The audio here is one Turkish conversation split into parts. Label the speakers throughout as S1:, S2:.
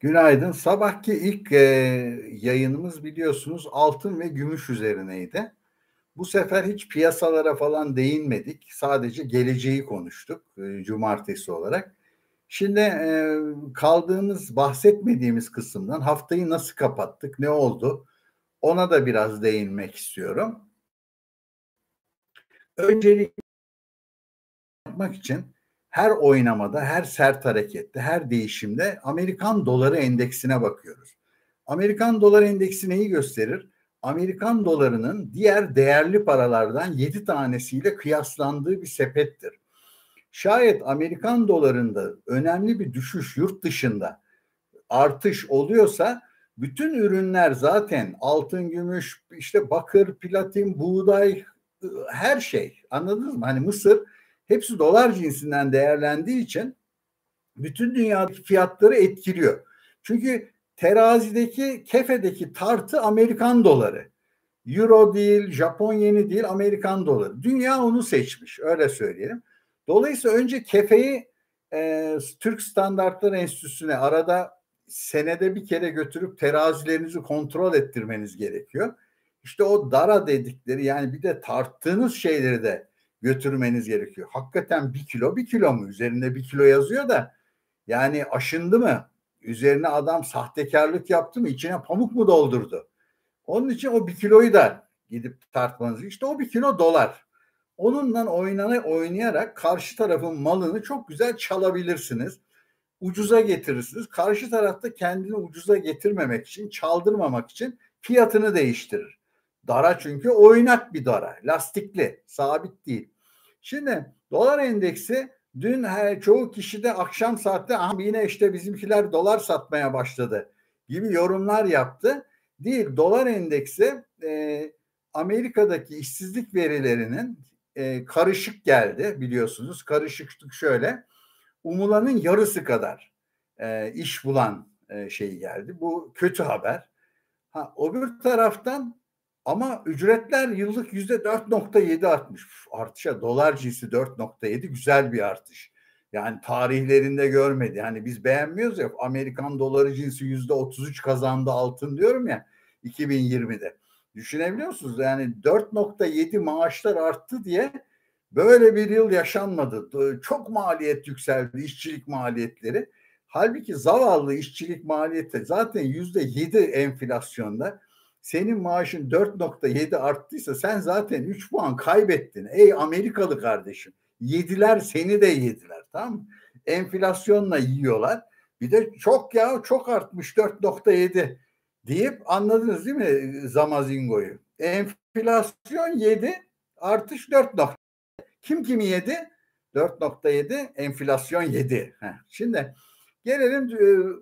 S1: Günaydın. Sabahki ilk e, yayınımız biliyorsunuz altın ve gümüş üzerineydi. Bu sefer hiç piyasalara falan değinmedik. Sadece geleceği konuştuk e, cumartesi olarak. Şimdi e, kaldığımız, bahsetmediğimiz kısımdan haftayı nasıl kapattık, ne oldu? Ona da biraz değinmek istiyorum. Öncelikle yapmak için her oynamada, her sert harekette, her değişimde Amerikan doları endeksine bakıyoruz. Amerikan dolar endeksi neyi gösterir? Amerikan dolarının diğer değerli paralardan 7 tanesiyle kıyaslandığı bir sepettir. Şayet Amerikan dolarında önemli bir düşüş yurt dışında artış oluyorsa bütün ürünler zaten altın, gümüş, işte bakır, platin, buğday her şey anladınız mı? Hani mısır hepsi dolar cinsinden değerlendiği için bütün dünyadaki fiyatları etkiliyor. Çünkü terazideki kefedeki tartı Amerikan doları. Euro değil, Japon yeni değil, Amerikan doları. Dünya onu seçmiş öyle söyleyelim. Dolayısıyla önce kefeyi e, Türk Standartları Enstitüsü'ne arada senede bir kere götürüp terazilerinizi kontrol ettirmeniz gerekiyor. İşte o dara dedikleri yani bir de tarttığınız şeyleri de götürmeniz gerekiyor. Hakikaten bir kilo bir kilo mu? Üzerinde bir kilo yazıyor da yani aşındı mı? Üzerine adam sahtekarlık yaptı mı? İçine pamuk mu doldurdu? Onun için o bir kiloyu da gidip tartmanız. İşte o bir kilo dolar. Onunla oynana, oynayarak karşı tarafın malını çok güzel çalabilirsiniz. Ucuza getirirsiniz. Karşı tarafta kendini ucuza getirmemek için, çaldırmamak için fiyatını değiştirir. Dara çünkü oynak bir dara. Lastikli, sabit değil. Şimdi dolar endeksi dün her çoğu kişi de akşam saatte aha yine işte bizimkiler dolar satmaya başladı gibi yorumlar yaptı. Değil dolar endeksi e, Amerika'daki işsizlik verilerinin e, karışık geldi biliyorsunuz. Karışıklık şöyle umulanın yarısı kadar e, iş bulan e, şey geldi. Bu kötü haber. Ha, öbür taraftan ama ücretler yıllık yüzde 4.7 artmış. Artışa dolar cinsi 4.7 güzel bir artış. Yani tarihlerinde görmedi. Yani biz beğenmiyoruz ya Amerikan doları cinsi yüzde 33 kazandı altın diyorum ya 2020'de. Düşünebiliyor musunuz? Yani 4.7 maaşlar arttı diye böyle bir yıl yaşanmadı. Çok maliyet yükseldi, işçilik maliyetleri. Halbuki zavallı işçilik maliyeti zaten yüzde 7 enflasyonda senin maaşın 4.7 arttıysa sen zaten 3 puan kaybettin. Ey Amerikalı kardeşim. Yediler seni de yediler tamam mı? Enflasyonla yiyorlar. Bir de çok ya çok artmış 4.7 deyip anladınız değil mi Zamazingo'yu? Enflasyon 7 artış 4 nokta. Kim kimi yedi? 4.7 enflasyon 7. Heh. Şimdi gelelim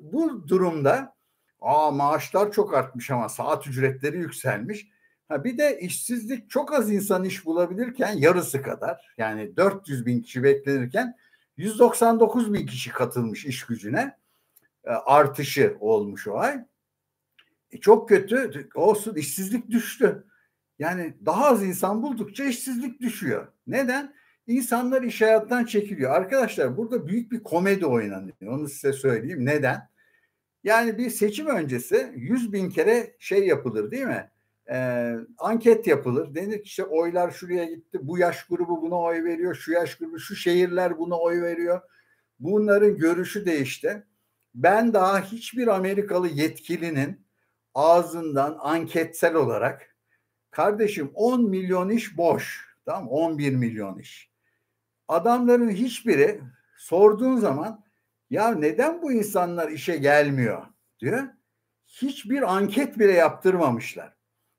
S1: bu durumda Aa maaşlar çok artmış ama saat ücretleri yükselmiş. Ha bir de işsizlik çok az insan iş bulabilirken yarısı kadar yani 400 bin kişi beklenirken 199 bin kişi katılmış iş gücüne e, artışı olmuş o ay. E, çok kötü olsun işsizlik düştü. Yani daha az insan buldukça işsizlik düşüyor. Neden? İnsanlar iş hayattan çekiliyor. Arkadaşlar burada büyük bir komedi oynanıyor. Onu size söyleyeyim. Neden? Yani bir seçim öncesi 100 bin kere şey yapılır değil mi? Ee, anket yapılır. Denir ki işte oylar şuraya gitti. Bu yaş grubu buna oy veriyor. Şu yaş grubu, şu şehirler buna oy veriyor. Bunların görüşü değişti. Ben daha hiçbir Amerikalı yetkilinin ağzından anketsel olarak kardeşim 10 milyon iş boş. Tamam 11 milyon iş. Adamların hiçbiri sorduğun zaman ya neden bu insanlar işe gelmiyor diyor. Hiçbir anket bile yaptırmamışlar.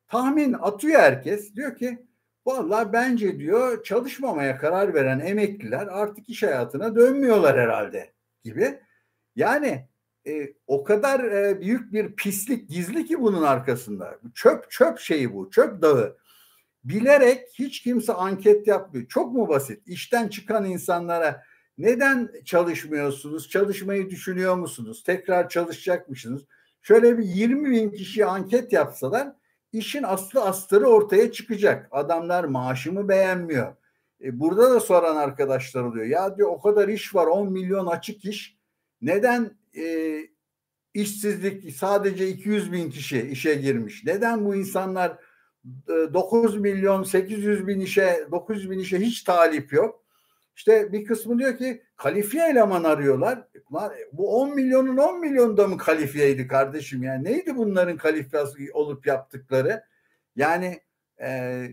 S1: Tahmin atıyor herkes. Diyor ki vallahi bence diyor çalışmamaya karar veren emekliler artık iş hayatına dönmüyorlar herhalde gibi. Yani e, o kadar e, büyük bir pislik gizli ki bunun arkasında. Çöp çöp şeyi bu. Çöp dağı. Bilerek hiç kimse anket yapmıyor. Çok mu basit? İşten çıkan insanlara neden çalışmıyorsunuz? Çalışmayı düşünüyor musunuz? Tekrar çalışacak mısınız? Şöyle bir 20 bin kişi anket yapsalar işin aslı astarı ortaya çıkacak. Adamlar maaşımı beğenmiyor. E burada da soran arkadaşlar oluyor. Ya diyor o kadar iş var 10 milyon açık iş. Neden e, işsizlik sadece 200 bin kişi işe girmiş. Neden bu insanlar 9 e, milyon 800 bin işe 900 bin işe hiç talip yok. İşte bir kısmı diyor ki kalifiye eleman arıyorlar. Lan, bu 10 milyonun 10 milyonda mı kalifiyeydi kardeşim? Yani neydi bunların kalifiyası olup yaptıkları? Yani e,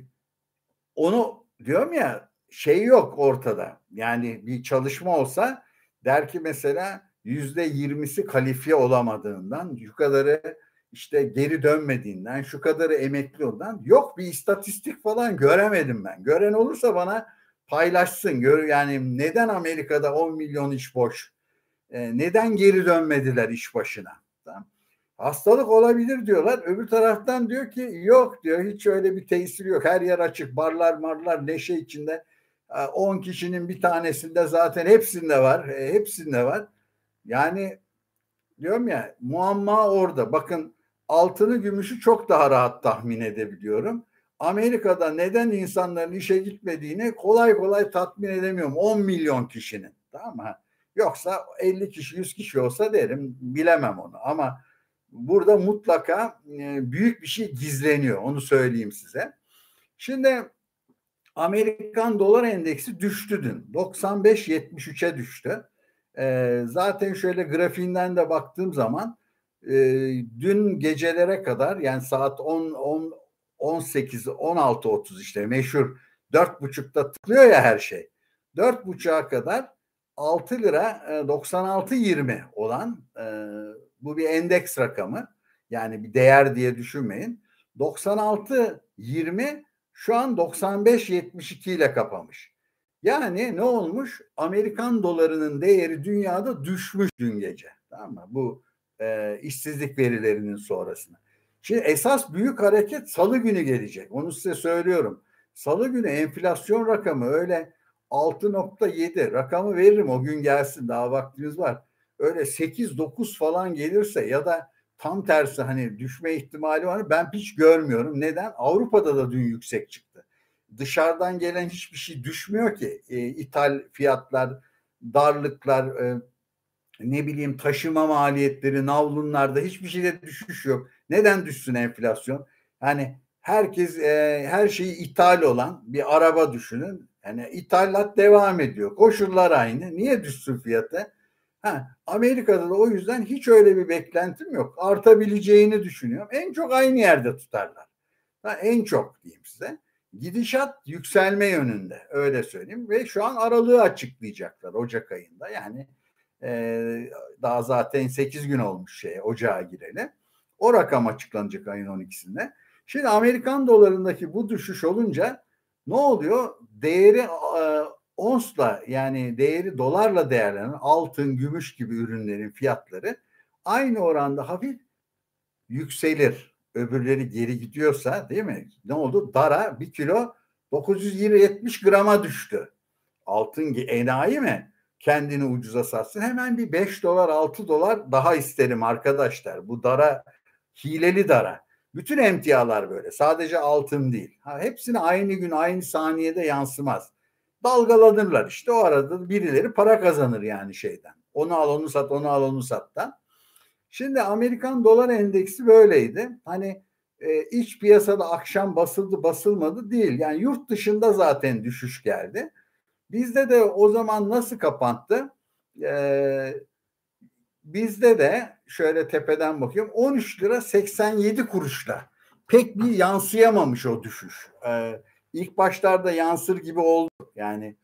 S1: onu diyorum ya şey yok ortada. Yani bir çalışma olsa der ki mesela yüzde yirmisi kalifiye olamadığından, şu kadarı işte geri dönmediğinden, şu kadarı emekli olduğundan yok bir istatistik falan göremedim ben. Gören olursa bana paylaşsın. Gör, yani neden Amerika'da 10 milyon iş boş? Ee, neden geri dönmediler iş başına? Tamam. Hastalık olabilir diyorlar. Öbür taraftan diyor ki yok diyor. Hiç öyle bir tesir yok. Her yer açık. Barlar marlar neşe içinde. 10 kişinin bir tanesinde zaten hepsinde var. E, hepsinde var. Yani diyorum ya muamma orada. Bakın altını gümüşü çok daha rahat tahmin edebiliyorum. Amerika'da neden insanların işe gitmediğini kolay kolay tatmin edemiyorum. 10 milyon kişinin. Tamam mı? Yoksa 50 kişi 100 kişi olsa derim bilemem onu ama burada mutlaka e, büyük bir şey gizleniyor onu söyleyeyim size. Şimdi Amerikan dolar endeksi düştü dün. 95-73'e düştü. E, zaten şöyle grafiğinden de baktığım zaman e, dün gecelere kadar yani saat 10, 10 18 16 30 işte meşhur dört buçukta tıklıyor ya her şey. Dört buçuğa kadar 6 lira 96 20 olan e, bu bir endeks rakamı. Yani bir değer diye düşünmeyin. 96 20 şu an 95 72 ile kapamış. Yani ne olmuş? Amerikan dolarının değeri dünyada düşmüş dün gece. Tamam mı? Bu e, işsizlik verilerinin sonrasında. Şimdi esas büyük hareket salı günü gelecek. Onu size söylüyorum. Salı günü enflasyon rakamı öyle 6.7 rakamı veririm o gün gelsin daha vaktiniz var. Öyle 8-9 falan gelirse ya da tam tersi hani düşme ihtimali var ben hiç görmüyorum. Neden? Avrupa'da da dün yüksek çıktı. Dışarıdan gelen hiçbir şey düşmüyor ki. E, ithal fiyatlar, darlıklar, e, ne bileyim taşıma maliyetleri, navlunlarda hiçbir şeyde düşüş yok. Neden düşsün enflasyon? Yani herkes e, her şeyi ithal olan bir araba düşünün. Yani ithalat devam ediyor. Koşullar aynı. Niye düşsün fiyatı? Ha, Amerika'da da o yüzden hiç öyle bir beklentim yok. Artabileceğini düşünüyorum. En çok aynı yerde tutarlar. Ha, en çok diyeyim size. Gidişat yükselme yönünde öyle söyleyeyim ve şu an aralığı açıklayacaklar Ocak ayında. Yani e, daha zaten 8 gün olmuş şey ocağa gireli. O rakam açıklanacak ayın 12'sinde. Şimdi Amerikan dolarındaki bu düşüş olunca ne oluyor? Değeri e, onsla yani değeri dolarla değerlenen altın, gümüş gibi ürünlerin fiyatları aynı oranda hafif yükselir. Öbürleri geri gidiyorsa değil mi? Ne oldu? Dara bir kilo 970 grama düştü. Altın enayi mi? Kendini ucuza satsın. Hemen bir 5 dolar 6 dolar daha isterim arkadaşlar. Bu dara hileli dara. Bütün emtialar böyle. Sadece altın değil. Ha, hepsini aynı gün aynı saniyede yansımaz. Dalgalanırlar işte o arada birileri para kazanır yani şeyden. Onu al onu sat onu al onu sattan. Şimdi Amerikan dolar endeksi böyleydi. Hani e, iç piyasada akşam basıldı basılmadı değil. Yani yurt dışında zaten düşüş geldi. Bizde de o zaman nasıl kapandı? Ee, bizde de şöyle tepeden bakıyorum 13 lira 87 kuruşla pek bir yansıyamamış o düşüş. Ee, ilk başlarda yansır gibi oldu. Yani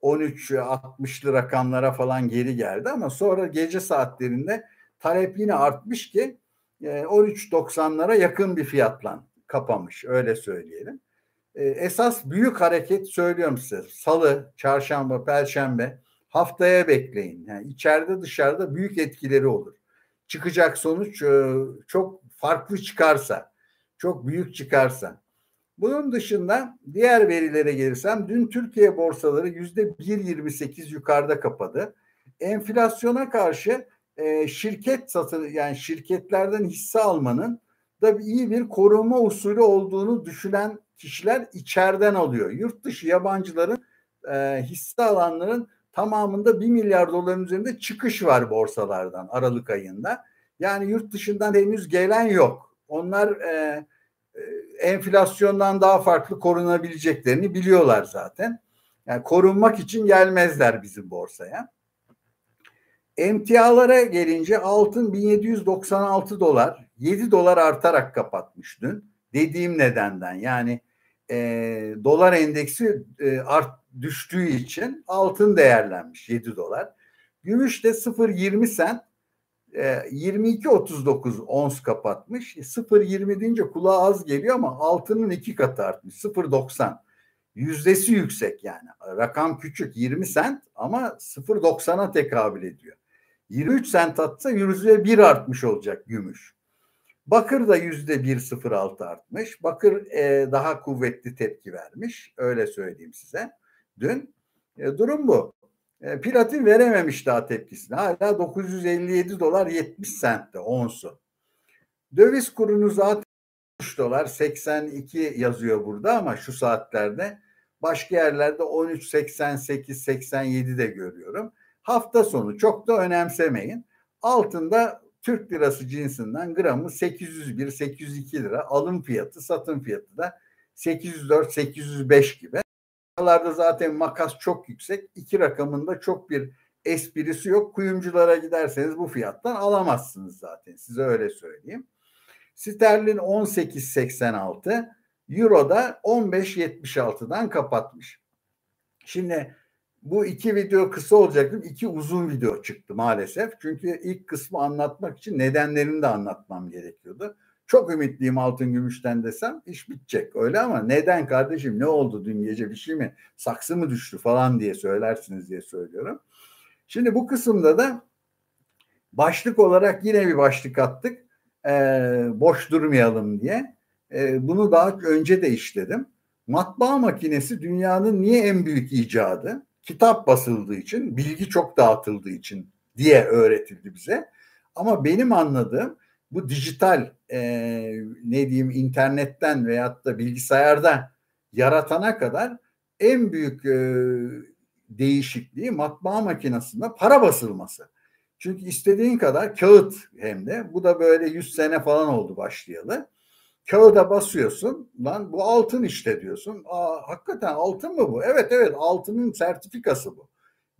S1: 13 60'lı rakamlara falan geri geldi ama sonra gece saatlerinde talep yine artmış ki 13.90'lara e, yakın bir fiyatla kapamış öyle söyleyelim. E, esas büyük hareket söylüyorum size. Salı, çarşamba, perşembe haftaya bekleyin. Yani içeride dışarıda büyük etkileri olur. Çıkacak sonuç e, çok farklı çıkarsa, çok büyük çıkarsa. Bunun dışında diğer verilere gelirsem dün Türkiye borsaları yüzde 1.28 yukarıda kapadı. Enflasyona karşı e, şirket satın yani şirketlerden hisse almanın da iyi bir koruma usulü olduğunu düşünen kişiler içeriden alıyor. Yurt dışı yabancıların e, hisse alanların tamamında 1 milyar doların üzerinde çıkış var borsalardan Aralık ayında. Yani yurt dışından henüz gelen yok. Onlar e, e, enflasyondan daha farklı korunabileceklerini biliyorlar zaten. Yani korunmak için gelmezler bizim borsaya. Emtialara gelince altın 1796 dolar, 7 dolar artarak kapatmış dün. Dediğim nedenden yani e, dolar endeksi e, art düştüğü için altın değerlenmiş 7 dolar. Gümüş de 0.20 sent 22.39 ons kapatmış. 0.20 deyince kulağa az geliyor ama altının iki katı artmış. 0.90. Yüzdesi yüksek yani. Rakam küçük 20 sent ama 0.90'a tekabül ediyor. 23 sent atsa yüzde bir artmış olacak gümüş. Bakır da yüzde 1.06 artmış. Bakır e, daha kuvvetli tepki vermiş. Öyle söyleyeyim size. Dün e, durum bu. E, platin verememiş daha tepkisini. Hala 957 dolar 70 sentte onsu. Döviz kurunu zaten 3 dolar 82 yazıyor burada ama şu saatlerde başka yerlerde 13 88 87 de görüyorum. Hafta sonu çok da önemsemeyin. Altında Türk lirası cinsinden gramı 801 802 lira alım fiyatı satım fiyatı da 804 805 gibi. Buralarda zaten makas çok yüksek. İki rakamında çok bir esprisi yok. Kuyumculara giderseniz bu fiyattan alamazsınız zaten. Size öyle söyleyeyim. Sterlin 18.86, Euro da 15.76'dan kapatmış. Şimdi bu iki video kısa olacaktı. iki uzun video çıktı maalesef. Çünkü ilk kısmı anlatmak için nedenlerini de anlatmam gerekiyordu. Çok ümitliyim altın gümüşten desem iş bitecek öyle ama neden kardeşim ne oldu dün gece bir şey mi saksı mı düştü falan diye söylersiniz diye söylüyorum. Şimdi bu kısımda da başlık olarak yine bir başlık attık ee, boş durmayalım diye. Ee, bunu daha önce de işledim. Matbaa makinesi dünyanın niye en büyük icadı? Kitap basıldığı için, bilgi çok dağıtıldığı için diye öğretildi bize. Ama benim anladığım bu dijital e, ne diyeyim internetten veyahut da bilgisayarda yaratana kadar en büyük e, değişikliği matbaa makinesinde para basılması. Çünkü istediğin kadar kağıt hem de bu da böyle 100 sene falan oldu başlayalı. Kağıda basıyorsun lan bu altın işte diyorsun. Aa, hakikaten altın mı bu? Evet evet altının sertifikası bu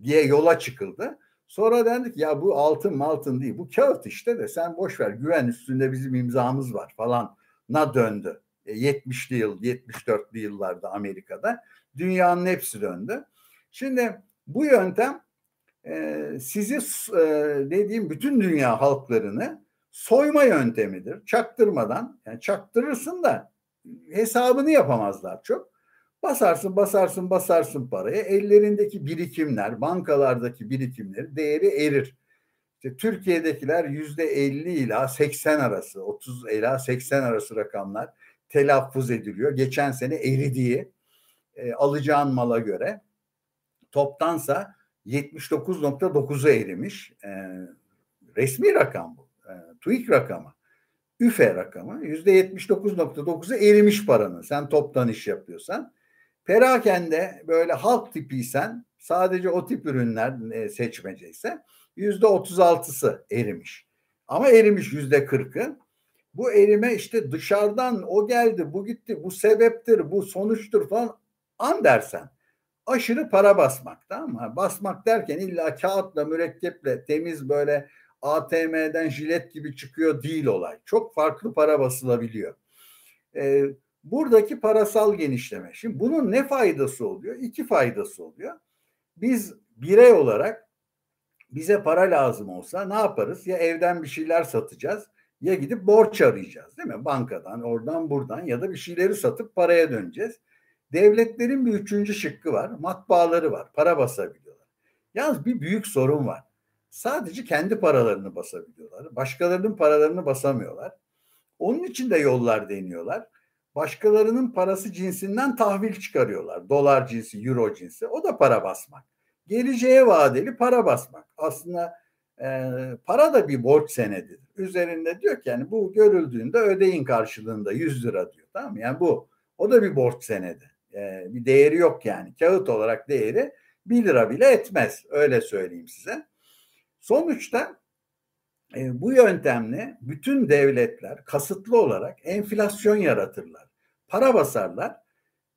S1: diye yola çıkıldı. Sonra dendik ya bu altın altın değil bu kağıt işte de sen boş ver güven üstünde bizim imzamız var falan na döndü. E, 70'li yıl 74'lü yıllarda Amerika'da dünyanın hepsi döndü. Şimdi bu yöntem e, sizi e, dediğim bütün dünya halklarını soyma yöntemidir. Çaktırmadan yani çaktırırsın da hesabını yapamazlar çok. Basarsın basarsın basarsın parayı. Ellerindeki birikimler, bankalardaki birikimleri değeri erir. İşte Türkiye'dekiler yüzde 50 ila 80 arası, 30 ila 80 arası rakamlar telaffuz ediliyor. Geçen sene eridiği e, alacağın mala göre toptansa 79.9'a erimiş. E, resmi rakam bu. TÜİK rakamı. üfe rakamı %79.9'a erimiş paranın. Sen toptan iş yapıyorsan. Perakende böyle halk tipiysen sadece o tip ürünler e, seçmeceyse yüzde otuz altısı erimiş. Ama erimiş yüzde kırkı. Bu erime işte dışarıdan o geldi, bu gitti, bu sebeptir, bu sonuçtur falan an dersen aşırı para basmak tamam mı? Basmak derken illa kağıtla, mürekkeple temiz böyle ATM'den jilet gibi çıkıyor değil olay. Çok farklı para basılabiliyor. Ee, buradaki parasal genişleme. Şimdi bunun ne faydası oluyor? İki faydası oluyor. Biz birey olarak bize para lazım olsa ne yaparız? Ya evden bir şeyler satacağız ya gidip borç arayacağız değil mi? Bankadan, oradan, buradan ya da bir şeyleri satıp paraya döneceğiz. Devletlerin bir üçüncü şıkkı var. Matbaaları var. Para basabiliyorlar. Yalnız bir büyük sorun var. Sadece kendi paralarını basabiliyorlar. Başkalarının paralarını basamıyorlar. Onun için de yollar deniyorlar başkalarının parası cinsinden tahvil çıkarıyorlar. Dolar cinsi, euro cinsi. O da para basmak. Geleceğe vadeli para basmak. Aslında e, para da bir borç senedidir. Üzerinde diyor ki yani bu görüldüğünde ödeyin karşılığında 100 lira diyor. Tamam mı? Yani bu o da bir borç senedi. E, bir değeri yok yani. Kağıt olarak değeri 1 lira bile etmez. Öyle söyleyeyim size. Sonuçta E, bu yöntemle bütün devletler kasıtlı olarak enflasyon yaratırlar. Para basarlar.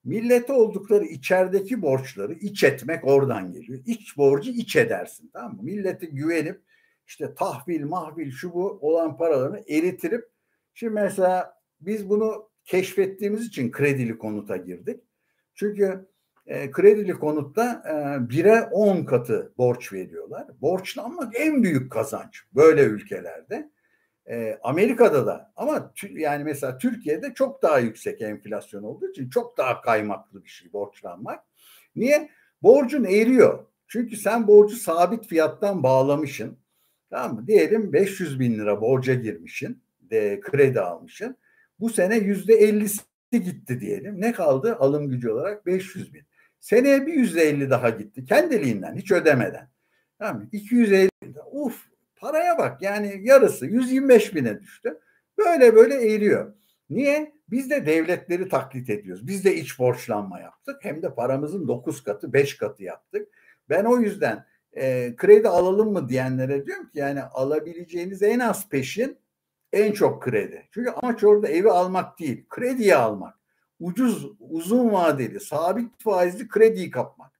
S1: Millete oldukları içerideki borçları iç etmek oradan geliyor. İç borcu iç edersin tamam mı? Milleti güvenip işte tahvil, mahvil şu bu olan paralarını eritirip şimdi mesela biz bunu keşfettiğimiz için kredili konuta girdik. Çünkü e, kredili konutta e, bire 10 katı borç veriyorlar. Borçlanmak en büyük kazanç böyle ülkelerde. E, Amerika'da da ama yani mesela Türkiye'de çok daha yüksek enflasyon olduğu için çok daha kaymaklı bir şey borçlanmak. Niye? Borcun eriyor. Çünkü sen borcu sabit fiyattan bağlamışsın. Tamam mı? Diyelim 500 bin lira borca girmişsin. De, kredi almışsın. Bu sene yüzde 50'si gitti diyelim. Ne kaldı alım gücü olarak? 500 bin. Seneye bir yüzde elli daha gitti. Kendiliğinden hiç ödemeden. Tamam mı? 250 uf paraya bak yani yarısı 125 bine düştü. Böyle böyle eğiliyor. Niye? Biz de devletleri taklit ediyoruz. Biz de iç borçlanma yaptık. Hem de paramızın 9 katı 5 katı yaptık. Ben o yüzden e, kredi alalım mı diyenlere diyorum ki yani alabileceğiniz en az peşin en çok kredi. Çünkü amaç orada evi almak değil, krediyi almak ucuz, uzun vadeli, sabit faizli krediyi kapmak.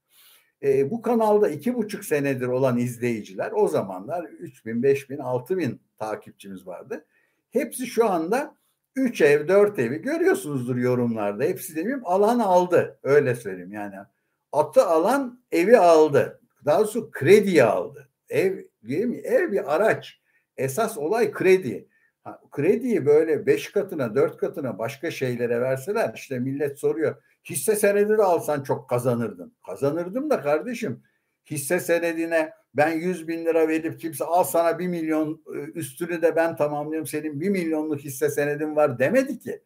S1: E, bu kanalda iki buçuk senedir olan izleyiciler o zamanlar 3 bin, 5 bin, 6 bin takipçimiz vardı. Hepsi şu anda 3 ev, 4 evi görüyorsunuzdur yorumlarda. Hepsi demeyeyim alan aldı. Öyle söyleyeyim yani. Atı alan evi aldı. Daha doğrusu krediyi aldı. Ev değil mi? Ev bir araç. Esas olay kredi krediyi böyle beş katına dört katına başka şeylere verseler işte millet soruyor hisse senedi de alsan çok kazanırdın. Kazanırdım da kardeşim hisse senedine ben yüz bin lira verip kimse al sana bir milyon üstünü de ben tamamlıyorum senin bir milyonluk hisse senedin var demedi ki.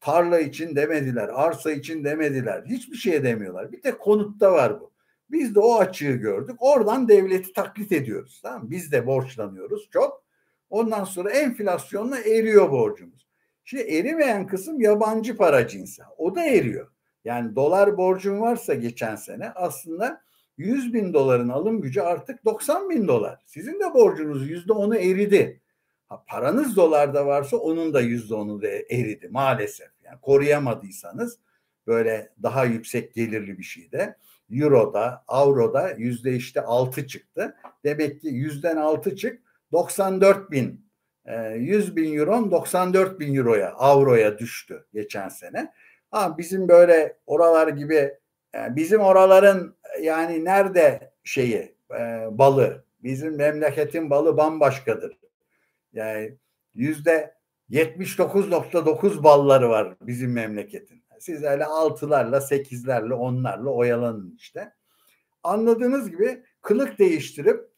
S1: Tarla için demediler, arsa için demediler. Hiçbir şey demiyorlar. Bir tek konutta var bu. Biz de o açığı gördük. Oradan devleti taklit ediyoruz. Tamam Biz de borçlanıyoruz çok. Ondan sonra enflasyonla eriyor borcumuz. Şimdi erimeyen kısım yabancı para cinsi. O da eriyor. Yani dolar borcun varsa geçen sene aslında 100 bin doların alım gücü artık 90 bin dolar. Sizin de borcunuz yüzde onu eridi. Ha, paranız dolarda varsa onun da yüzde onu da eridi maalesef. Yani koruyamadıysanız böyle daha yüksek gelirli bir şeyde Euro'da, Avro'da yüzde işte altı çıktı. Demek ki yüzden altı çık 94 bin 100 e, bin euro 94 bin euroya avroya düştü geçen sene. Ha, bizim böyle oralar gibi e, bizim oraların yani nerede şeyi e, balı bizim memleketin balı bambaşkadır. Yani yüzde 79.9 balları var bizim memleketin. Siz öyle altılarla, sekizlerle, onlarla oyalanın işte. Anladığınız gibi kılık değiştirip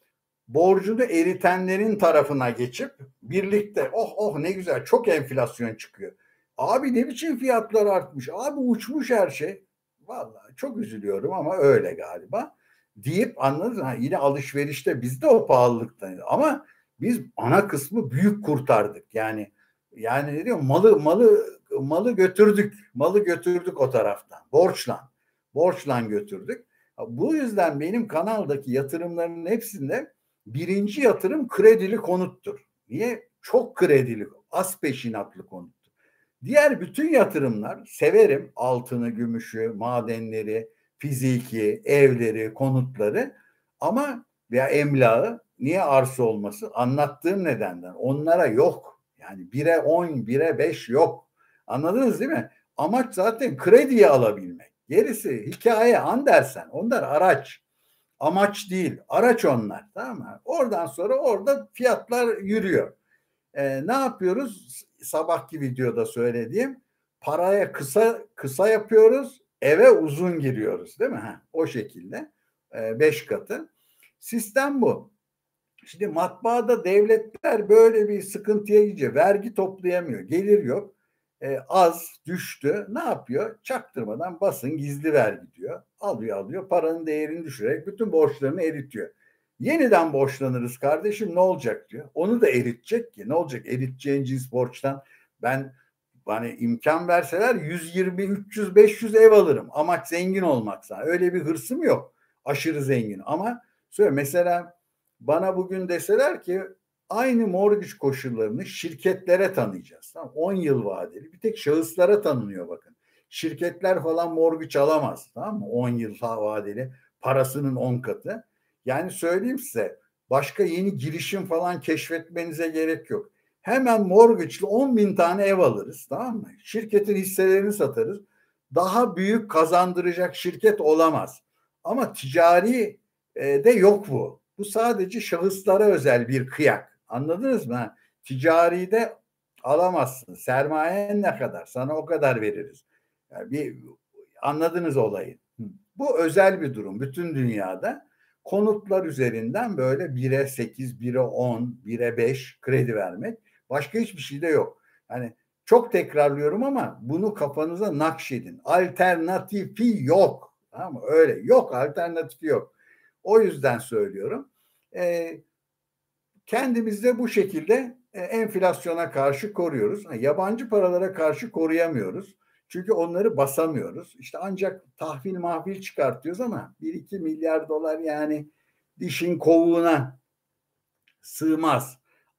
S1: borcunu eritenlerin tarafına geçip birlikte oh oh ne güzel çok enflasyon çıkıyor. Abi ne biçim fiyatlar artmış. Abi uçmuş her şey. Vallahi çok üzülüyorum ama öyle galiba. Deyip anladın mı? Yine alışverişte biz de o pahalılıktan ama biz ana kısmı büyük kurtardık. Yani yani ne diyor malı malı malı götürdük. Malı götürdük o taraftan. Borçlan. Borçlan götürdük. Bu yüzden benim kanaldaki yatırımların hepsinde birinci yatırım kredili konuttur. Niye? Çok kredili, az peşinatlı konuttur. Diğer bütün yatırımlar severim altını, gümüşü, madenleri, fiziki, evleri, konutları ama veya emlağı niye arsa olması? Anlattığım nedenden. Onlara yok. Yani bire on, bire beş yok. Anladınız değil mi? Amaç zaten krediyi alabilmek. Gerisi hikaye, an dersen. Onlar araç. Amaç değil, araç onlar. Tamam mı? Oradan sonra orada fiyatlar yürüyor. Ee, ne yapıyoruz? Sabahki videoda söylediğim paraya kısa kısa yapıyoruz, eve uzun giriyoruz değil mi? Ha, o şekilde. Ee, beş katı. Sistem bu. Şimdi matbaada devletler böyle bir sıkıntıya girince vergi toplayamıyor, gelir yok e, az düştü. Ne yapıyor? Çaktırmadan basın gizli vergi diyor. Alıyor alıyor paranın değerini düşürerek bütün borçlarını eritiyor. Yeniden borçlanırız kardeşim ne olacak diyor. Onu da eritecek ki ne olacak eriteceğin cins borçtan ben hani imkan verseler 120, 300, 500 ev alırım. Amaç zengin olmaksa. Öyle bir hırsım yok. Aşırı zengin ama söyle mesela bana bugün deseler ki aynı mortgage koşullarını şirketlere tanıyacağız. Tamam 10 yıl vadeli. Bir tek şahıslara tanınıyor bakın. Şirketler falan mortgage alamaz. Tamam mı? 10 yıl vadeli parasının 10 katı. Yani söyleyeyim size başka yeni girişim falan keşfetmenize gerek yok. Hemen mortgage'lı 10 bin tane ev alırız tamam mı? Şirketin hisselerini satarız. Daha büyük kazandıracak şirket olamaz. Ama ticari e, de yok bu. Bu sadece şahıslara özel bir kıyak. Anladınız mı? Ticari de alamazsın. Sermayen ne kadar? Sana o kadar veririz. Yani bir anladınız olayı. Bu özel bir durum. Bütün dünyada konutlar üzerinden böyle 1'e 8, 1'e 10, 1'e 5 kredi vermek. Başka hiçbir şey de yok. Yani çok tekrarlıyorum ama bunu kafanıza nakşedin. Alternatifi yok. Tamam mı? Öyle yok alternatifi yok. O yüzden söylüyorum. Ee, kendimizi de bu şekilde e, enflasyona karşı koruyoruz. Yabancı paralara karşı koruyamıyoruz. Çünkü onları basamıyoruz. İşte ancak tahvil mahvil çıkartıyoruz ama 1-2 milyar dolar yani dişin kovuğuna sığmaz.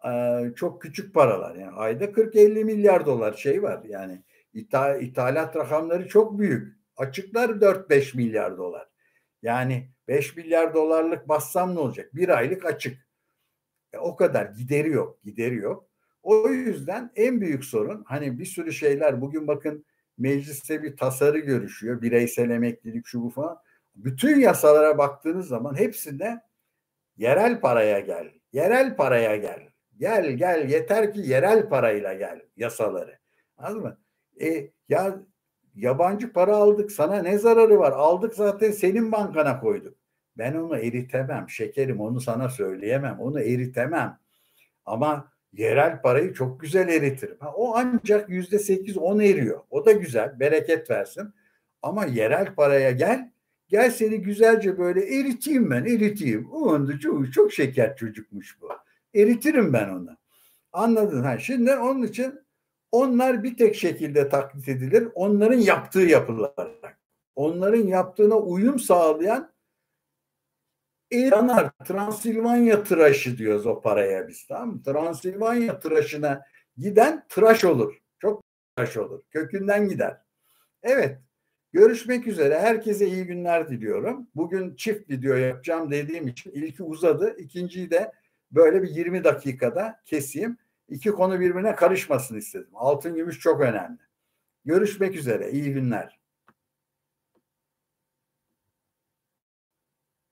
S1: Ee, çok küçük paralar. Yani ayda 40-50 milyar dolar şey var. Yani ithal, ithalat rakamları çok büyük. Açıklar 4-5 milyar dolar. Yani 5 milyar dolarlık bassam ne olacak? Bir aylık açık. E, o kadar gideri yok, gideri yok. O yüzden en büyük sorun hani bir sürü şeyler bugün bakın mecliste bir tasarı görüşüyor. Bireysel emeklilik şu bu falan. Bütün yasalara baktığınız zaman hepsinde yerel paraya gel. Yerel paraya gel. Gel gel yeter ki yerel parayla gel yasaları. Anladın mı? E, ya yabancı para aldık sana ne zararı var? Aldık zaten senin bankana koyduk. Ben onu eritemem şekerim onu sana söyleyemem onu eritemem. Ama yerel parayı çok güzel eritirim. Ha, o ancak yüzde sekiz on eriyor. O da güzel bereket versin. Ama yerel paraya gel gel seni güzelce böyle eriteyim ben eriteyim. O çok, çok şeker çocukmuş bu. Eritirim ben onu. Anladın ha? Şimdi onun için onlar bir tek şekilde taklit edilir. Onların yaptığı yapılarak. Onların yaptığına uyum sağlayan yanar. Transilvanya tıraşı diyoruz o paraya biz tamam mı? Transilvanya tıraşına giden tıraş olur. Çok tıraş olur. Kökünden gider. Evet. Görüşmek üzere. Herkese iyi günler diliyorum. Bugün çift video yapacağım dediğim için ilki uzadı. İkinciyi de böyle bir 20 dakikada keseyim. İki konu birbirine karışmasın istedim. Altın gümüş çok önemli. Görüşmek üzere. İyi günler.